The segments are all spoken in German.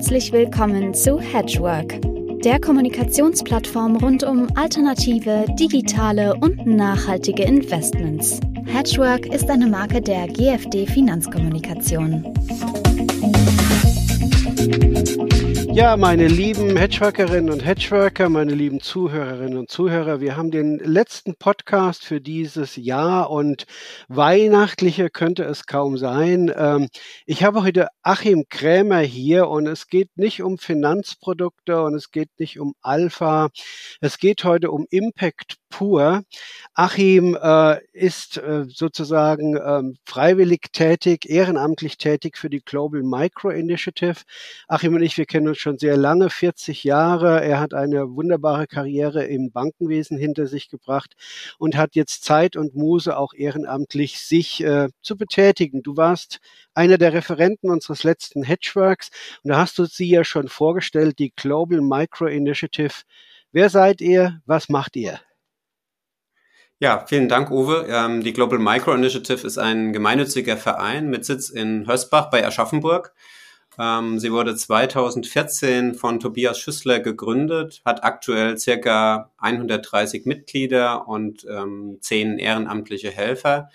Herzlich willkommen zu Hedgework, der Kommunikationsplattform rund um alternative, digitale und nachhaltige Investments. Hedgework ist eine Marke der GFD Finanzkommunikation. Ja, meine lieben Hedgeworkerinnen und Hedgeworker, meine lieben Zuhörerinnen und Zuhörer, wir haben den letzten Podcast für dieses Jahr und weihnachtlicher könnte es kaum sein. Ähm, ich habe heute Achim Krämer hier und es geht nicht um Finanzprodukte und es geht nicht um Alpha. Es geht heute um Impact pur. Achim äh, ist äh, sozusagen ähm, freiwillig tätig, ehrenamtlich tätig für die Global Micro Initiative. Achim und ich, wir kennen uns schon sehr lange, 40 Jahre. Er hat eine wunderbare Karriere im Bankenwesen hinter sich gebracht und hat jetzt Zeit und Muse auch ehrenamtlich sich äh, zu betätigen. Du warst einer der Referenten unseres letzten Hedgeworks und da hast du sie ja schon vorgestellt, die Global Micro Initiative. Wer seid ihr? Was macht ihr? Ja, vielen Dank, Uwe. Ähm, die Global Micro Initiative ist ein gemeinnütziger Verein mit Sitz in Hösbach bei Aschaffenburg. Ähm, sie wurde 2014 von Tobias Schüssler gegründet, hat aktuell circa 130 Mitglieder und ähm, 10 ehrenamtliche Helfer.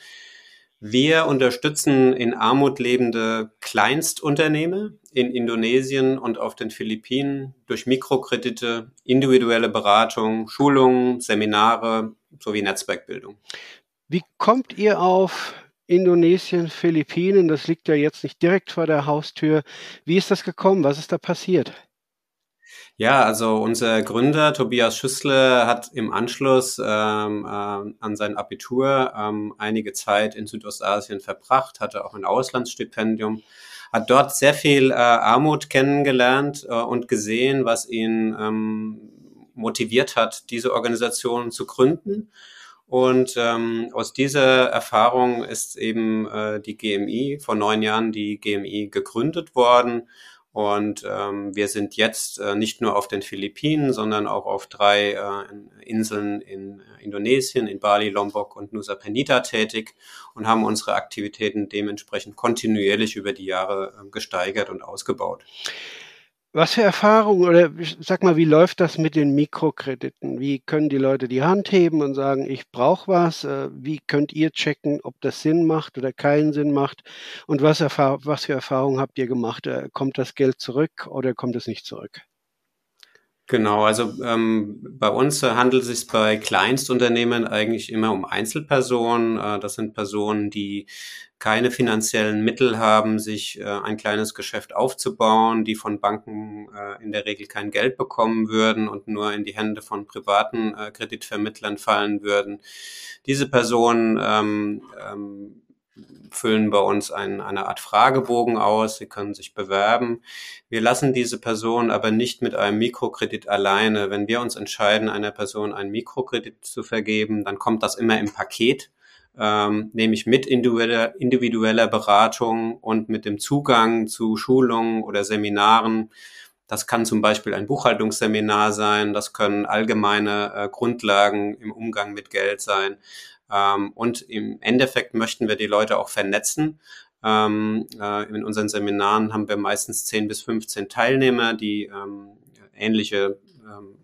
Wir unterstützen in Armut lebende Kleinstunternehmen in Indonesien und auf den Philippinen durch Mikrokredite, individuelle Beratung, Schulungen, Seminare sowie Netzwerkbildung. Wie kommt ihr auf Indonesien, Philippinen? Das liegt ja jetzt nicht direkt vor der Haustür. Wie ist das gekommen? Was ist da passiert? Ja, also unser Gründer Tobias Schüssle hat im Anschluss ähm, äh, an sein Abitur ähm, einige Zeit in Südostasien verbracht, hatte auch ein Auslandsstipendium, hat dort sehr viel äh, Armut kennengelernt äh, und gesehen, was ihn ähm, motiviert hat, diese Organisation zu gründen. Und ähm, aus dieser Erfahrung ist eben äh, die GMI vor neun Jahren die GMI gegründet worden und ähm, wir sind jetzt äh, nicht nur auf den Philippinen, sondern auch auf drei äh, Inseln in Indonesien, in Bali, Lombok und Nusa Penida tätig und haben unsere Aktivitäten dementsprechend kontinuierlich über die Jahre äh, gesteigert und ausgebaut. Was für Erfahrungen oder sag mal, wie läuft das mit den Mikrokrediten? Wie können die Leute die Hand heben und sagen, ich brauche was? Äh, wie könnt ihr checken, ob das Sinn macht oder keinen Sinn macht? Und was, was für Erfahrungen habt ihr gemacht? Äh, kommt das Geld zurück oder kommt es nicht zurück? Genau, also ähm, bei uns äh, handelt es sich bei Kleinstunternehmen eigentlich immer um Einzelpersonen. Äh, das sind Personen, die keine finanziellen Mittel haben, sich äh, ein kleines Geschäft aufzubauen, die von Banken äh, in der Regel kein Geld bekommen würden und nur in die Hände von privaten äh, Kreditvermittlern fallen würden. Diese Personen ähm, ähm, füllen bei uns ein, eine Art Fragebogen aus. Sie können sich bewerben. Wir lassen diese Person aber nicht mit einem Mikrokredit alleine. Wenn wir uns entscheiden, einer Person einen Mikrokredit zu vergeben, dann kommt das immer im Paket, ähm, nämlich mit individueller, individueller Beratung und mit dem Zugang zu Schulungen oder Seminaren. Das kann zum Beispiel ein Buchhaltungsseminar sein, das können allgemeine äh, Grundlagen im Umgang mit Geld sein. Ähm, und im Endeffekt möchten wir die Leute auch vernetzen. Ähm, äh, in unseren Seminaren haben wir meistens 10 bis 15 Teilnehmer, die ähm, ähnliche ähm,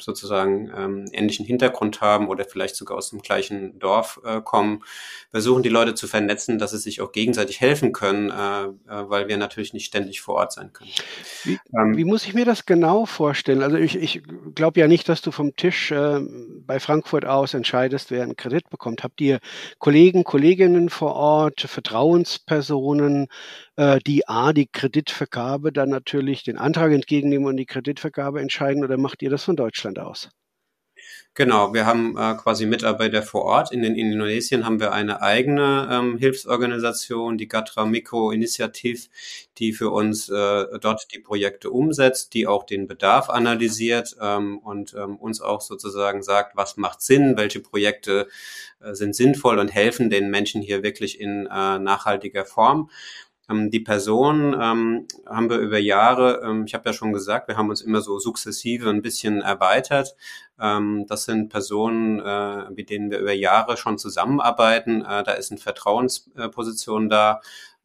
sozusagen ähm, ähnlichen Hintergrund haben oder vielleicht sogar aus dem gleichen Dorf äh, kommen, versuchen die Leute zu vernetzen, dass sie sich auch gegenseitig helfen können, äh, äh, weil wir natürlich nicht ständig vor Ort sein können. Wie, ähm, wie muss ich mir das genau vorstellen? Also ich, ich glaube ja nicht, dass du vom Tisch äh, bei Frankfurt aus entscheidest, wer einen Kredit bekommt. Habt ihr Kollegen, Kolleginnen vor Ort, Vertrauenspersonen, äh, die A, die Kreditvergabe dann natürlich den Antrag entgegennehmen und die Kreditvergabe entscheiden oder macht ihr das von Deutschland aus? Genau, wir haben äh, quasi Mitarbeiter vor Ort. In, den, in Indonesien haben wir eine eigene ähm, Hilfsorganisation, die Gatra Mikro Initiative, die für uns äh, dort die Projekte umsetzt, die auch den Bedarf analysiert ähm, und ähm, uns auch sozusagen sagt, was macht Sinn, welche Projekte äh, sind sinnvoll und helfen den Menschen hier wirklich in äh, nachhaltiger Form. Ähm, die Person ähm, haben wir über Jahre, ähm, ich habe ja schon gesagt, wir haben uns immer so sukzessive ein bisschen erweitert. Ähm, das sind Personen, äh, mit denen wir über Jahre schon zusammenarbeiten. Äh, da ist eine Vertrauensposition da.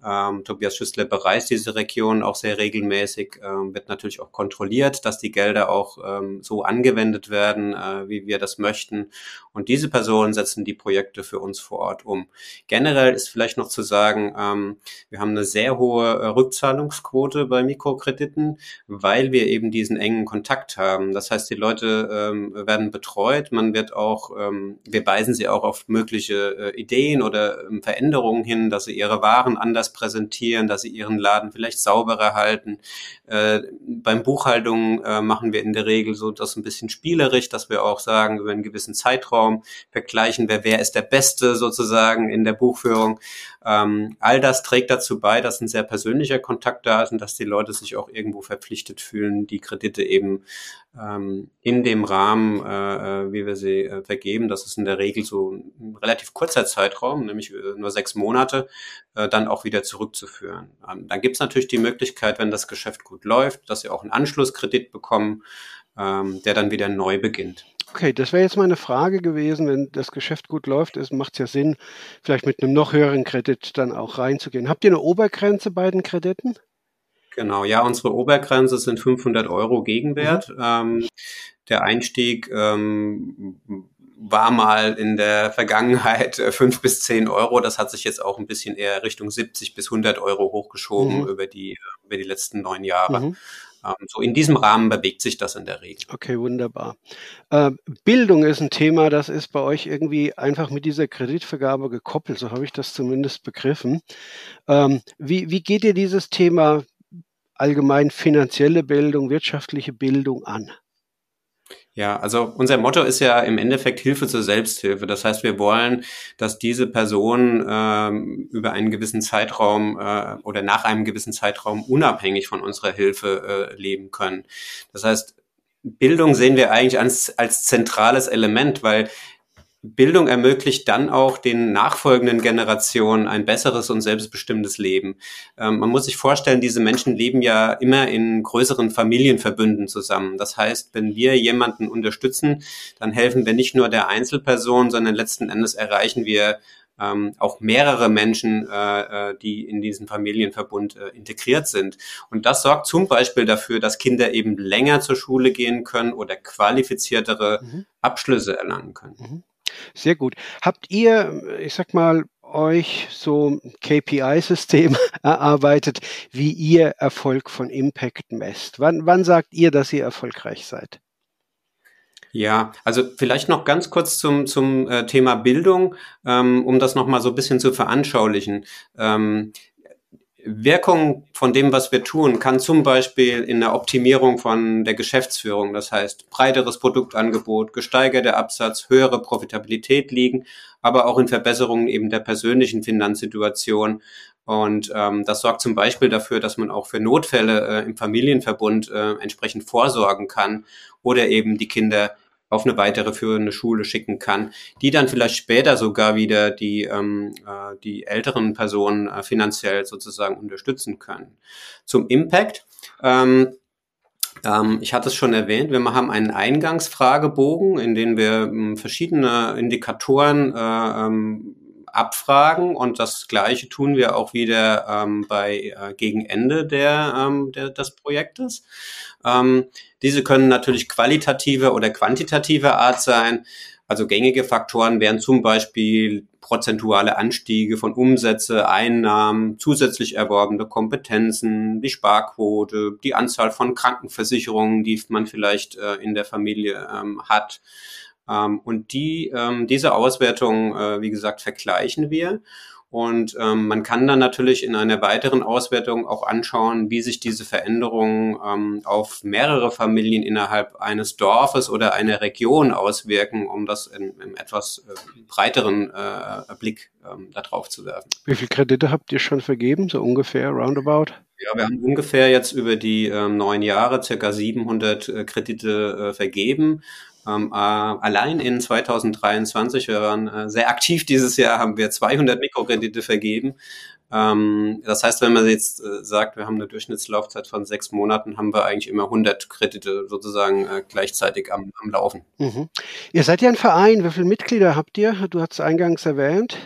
Ähm, Tobias Schüssler bereist diese Region auch sehr regelmäßig, ähm, wird natürlich auch kontrolliert, dass die Gelder auch ähm, so angewendet werden, äh, wie wir das möchten. Und diese Personen setzen die Projekte für uns vor Ort um. Generell ist vielleicht noch zu sagen, ähm, wir haben eine sehr hohe äh, Rückzahlungsquote bei Mikrokrediten, weil wir eben diesen engen Kontakt haben. Das heißt, die Leute ähm, werden betreut, man wird auch, ähm, wir weisen sie auch auf mögliche äh, Ideen oder Veränderungen hin, dass sie ihre Waren anders präsentieren, dass sie ihren Laden vielleicht sauberer halten. Äh, beim Buchhaltung äh, machen wir in der Regel so das ein bisschen spielerisch, dass wir auch sagen, über einen gewissen Zeitraum vergleichen wir, wer ist der Beste sozusagen in der Buchführung. Ähm, all das trägt dazu bei, dass ein sehr persönlicher Kontakt da ist und dass die Leute sich auch irgendwo verpflichtet fühlen, die Kredite eben ähm, in dem Rahmen, äh, äh wie wir sie äh, vergeben, das ist in der Regel so ein relativ kurzer Zeitraum, nämlich äh, nur sechs Monate, äh, dann auch wieder zurückzuführen. Ähm, dann gibt es natürlich die Möglichkeit, wenn das Geschäft gut läuft, dass sie auch einen Anschlusskredit bekommen, ähm, der dann wieder neu beginnt. Okay, das wäre jetzt meine Frage gewesen. Wenn das Geschäft gut läuft, macht es ja Sinn, vielleicht mit einem noch höheren Kredit dann auch reinzugehen. Habt ihr eine Obergrenze bei den Krediten? Genau, ja, unsere Obergrenze sind 500 Euro Gegenwert. Mhm. Ähm, der Einstieg ähm, war mal in der Vergangenheit äh, fünf bis zehn Euro. Das hat sich jetzt auch ein bisschen eher Richtung 70 bis 100 Euro hochgeschoben mhm. über die über die letzten neun Jahre. Mhm. Ähm, so in diesem Rahmen bewegt sich das in der Regel. Okay, wunderbar. Äh, Bildung ist ein Thema, das ist bei euch irgendwie einfach mit dieser Kreditvergabe gekoppelt, so habe ich das zumindest begriffen. Ähm, wie, wie geht ihr dieses Thema allgemein finanzielle Bildung, wirtschaftliche Bildung an? Ja, also unser Motto ist ja im Endeffekt Hilfe zur Selbsthilfe. Das heißt, wir wollen, dass diese Personen ähm, über einen gewissen Zeitraum äh, oder nach einem gewissen Zeitraum unabhängig von unserer Hilfe äh, leben können. Das heißt, Bildung sehen wir eigentlich als, als zentrales Element, weil Bildung ermöglicht dann auch den nachfolgenden Generationen ein besseres und selbstbestimmtes Leben. Ähm, man muss sich vorstellen, diese Menschen leben ja immer in größeren Familienverbünden zusammen. Das heißt, wenn wir jemanden unterstützen, dann helfen wir nicht nur der Einzelperson, sondern letzten Endes erreichen wir ähm, auch mehrere Menschen, äh, äh die in diesen Familienverbund äh, integriert sind. Und das sorgt zum Beispiel dafür, dass Kinder eben länger zur Schule gehen können oder qualifiziertere mhm. Abschlüsse erlangen können. Mhm. Sehr gut. Habt ihr, ich sag mal, euch so KPI-System erarbeitet, wie ihr Erfolg von Impact messt? Wann, wann sagt ihr, dass ihr erfolgreich seid? Ja, also vielleicht noch ganz kurz zum, zum äh, Thema Bildung, ähm, um das nochmal so ein bisschen zu veranschaulichen. Ähm, Wirkung von dem, was wir tun, kann zum Beispiel in der Optimierung von der Geschäftsführung, das heißt breiteres Produktangebot, gesteigerter Absatz, höhere Profitabilität liegen, aber auch in Verbesserungen eben der persönlichen Finanzsituation. Und ähm, das sorgt zum Beispiel dafür, dass man auch für Notfälle äh, im Familienverbund äh, entsprechend vorsorgen kann oder eben die Kinder auf eine weitere führende Schule schicken kann, die dann vielleicht später sogar wieder die, ähm, äh, die älteren Personen äh, finanziell sozusagen unterstützen können. Zum Impact. Ähm, ähm, ich hatte es schon erwähnt, wir haben einen Eingangsfragebogen, in dem wir ähm, verschiedene Indikatoren äh, ähm, abfragen und das Gleiche tun wir auch wieder ähm, bei äh, gegen Ende der, ähm, der, des Projektes. Ähm, diese können natürlich qualitative oder quantitative Art sein. Also gängige Faktoren wären zum Beispiel prozentuale Anstiege von Umsätze, Einnahmen, zusätzlich erworbene Kompetenzen, die Sparquote, die Anzahl von Krankenversicherungen, die man vielleicht äh, in der Familie ähm, hat. Ähm, und die, ähm, diese Auswertung, äh, wie gesagt, vergleichen wir. Und ähm, man kann dann natürlich in einer weiteren Auswertung auch anschauen, wie sich diese Veränderungen ähm, auf mehrere Familien innerhalb eines Dorfes oder einer Region auswirken, um das in, in etwas äh, breiteren äh, Blick ähm, darauf zu werfen. Wie viele Kredite habt ihr schon vergeben, so ungefähr, roundabout? Ja, wir haben ungefähr jetzt über die ähm, neun Jahre circa 700 äh, Kredite äh, vergeben. Ähm, äh, allein in 2023, wir waren äh, sehr aktiv dieses Jahr, haben wir 200 Mikrokredite vergeben. Ähm, das heißt, wenn man jetzt äh, sagt, wir haben eine Durchschnittslaufzeit von sechs Monaten, haben wir eigentlich immer 100 Kredite sozusagen äh, gleichzeitig am, am Laufen. Mhm. Ihr seid ja ein Verein. Wie viele Mitglieder habt ihr? Du hast es eingangs erwähnt.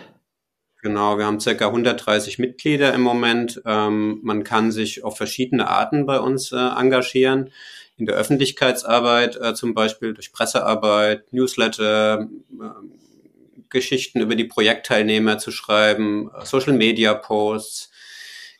Genau, wir haben circa 130 Mitglieder im Moment. Ähm, man kann sich auf verschiedene Arten bei uns äh, engagieren. In der Öffentlichkeitsarbeit, äh, zum Beispiel durch Pressearbeit, Newsletter, äh, Geschichten über die Projektteilnehmer zu schreiben, Social Media Posts.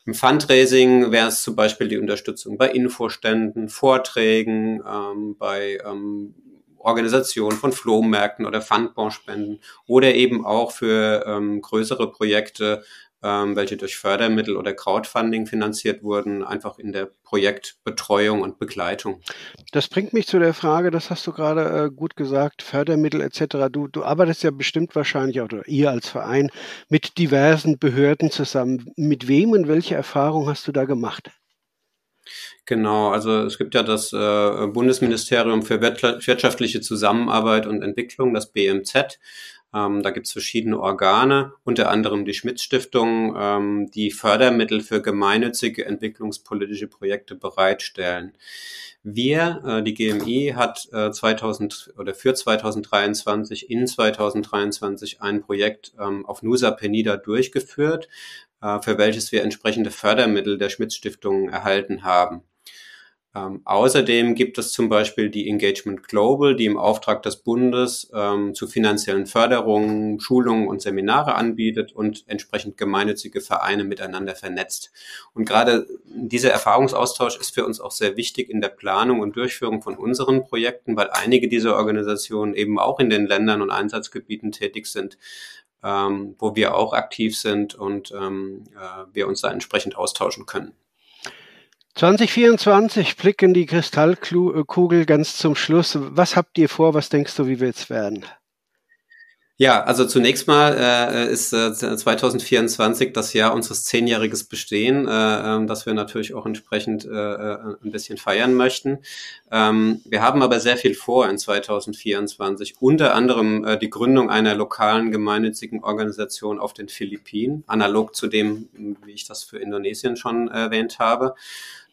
Im Fundraising wäre es zum Beispiel die Unterstützung bei Infoständen, Vorträgen, ähm, bei ähm, Organisation von Flohmärkten oder Pfandbonspenden oder eben auch für ähm, größere Projekte, ähm, welche durch Fördermittel oder Crowdfunding finanziert wurden, einfach in der Projektbetreuung und Begleitung. Das bringt mich zu der Frage, das hast du gerade äh, gut gesagt, Fördermittel etc. Du, du arbeitest ja bestimmt wahrscheinlich auch, oder ihr als Verein, mit diversen Behörden zusammen. Mit wem und welche Erfahrung hast du da gemacht? Genau, also es gibt ja das äh, Bundesministerium für wirtschaftliche Zusammenarbeit und Entwicklung, das BMZ. Ähm, da gibt es verschiedene Organe, unter anderem die Schmitz-Stiftung, ähm, die Fördermittel für gemeinnützige entwicklungspolitische Projekte bereitstellen. Wir, äh, die GMI, hat äh, 2000 oder für 2023 in 2023 ein Projekt ähm, auf Nusa Penida durchgeführt, äh, für welches wir entsprechende Fördermittel der Schmitz-Stiftung erhalten haben. Ähm, außerdem gibt es zum Beispiel die Engagement Global, die im Auftrag des Bundes ähm, zu finanziellen Förderungen, Schulungen und Seminare anbietet und entsprechend gemeinnützige Vereine miteinander vernetzt. Und gerade dieser Erfahrungsaustausch ist für uns auch sehr wichtig in der Planung und Durchführung von unseren Projekten, weil einige dieser Organisationen eben auch in den Ländern und Einsatzgebieten tätig sind, ähm, wo wir auch aktiv sind und ähm, äh, wir uns da entsprechend austauschen können. 2024, Blick in die Kristallkugel ganz zum Schluss. Was habt ihr vor? Was denkst du, wie wird es werden? Ja, also zunächst mal äh, ist äh, 2024 das Jahr unseres zehnjähriges Bestehen, äh, ähm, das wir natürlich auch entsprechend äh, äh, ein bisschen feiern möchten. Ähm, wir haben aber sehr viel vor in 2024, unter anderem äh, die Gründung einer lokalen gemeinnützigen Organisation auf den Philippinen, analog zu dem, wie ich das für Indonesien schon erwähnt habe.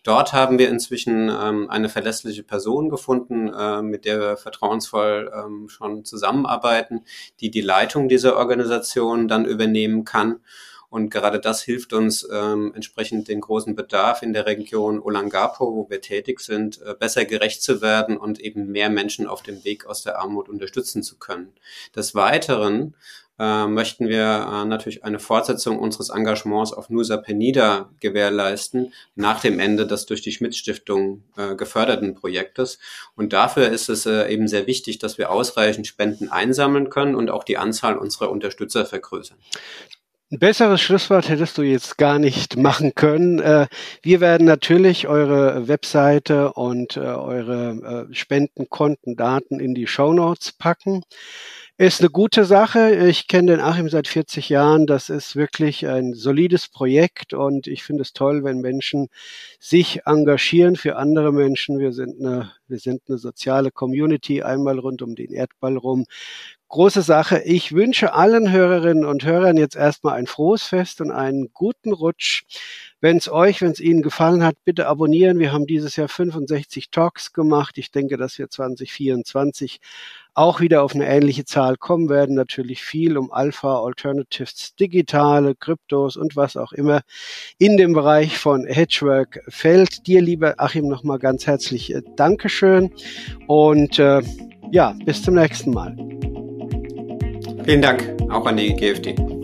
Dort haben wir inzwischen ähm, eine verlässliche Person gefunden, äh, mit der wir vertrauensvoll ähm, schon zusammenarbeiten, die die Leitung dieser Organisation dann übernehmen kann. Und gerade das hilft uns ähm, entsprechend den großen Bedarf in der Region Olangapo, wo wir tätig sind, äh, besser gerecht zu werden und eben mehr Menschen auf dem Weg aus der Armut unterstützen zu können. Des Weiteren äh, möchten wir äh, natürlich eine Fortsetzung unseres Engagements auf Nusa Penida gewährleisten, nach dem Ende des durch die Schmitz-Stiftung äh, geförderten Projektes. Und dafür ist es äh, eben sehr wichtig, dass wir ausreichend Spenden einsammeln können und auch die Anzahl unserer Unterstützer vergrößern. Ein besseres Schlusswort hättest du jetzt gar nicht machen können. Äh, wir werden natürlich eure Webseite und äh, eure Spendenkontendaten in die Show Notes packen. Ist eine gute Sache. Ich kenne den Achim seit 40 Jahren. Das ist wirklich ein solides Projekt und ich finde es toll, wenn Menschen sich engagieren für andere Menschen. Wir sind eine, wir sind eine soziale Community, einmal rund um den Erdball rum. Große Sache. Ich wünsche allen Hörerinnen und Hörern jetzt erstmal ein frohes Fest und einen guten Rutsch. Wenn es euch, wenn es Ihnen gefallen hat, bitte abonnieren. Wir haben dieses Jahr 65 Talks gemacht. Ich denke, dass wir 2024 auch wieder auf eine ähnliche Zahl kommen werden. Natürlich viel um Alpha, Alternatives, digitale, Kryptos und was auch immer in dem Bereich von Hedgework fällt. Dir, lieber Achim, nochmal ganz herzlich äh, Dankeschön und äh, ja, bis zum nächsten Mal. Vielen Dank, auch an die GFD.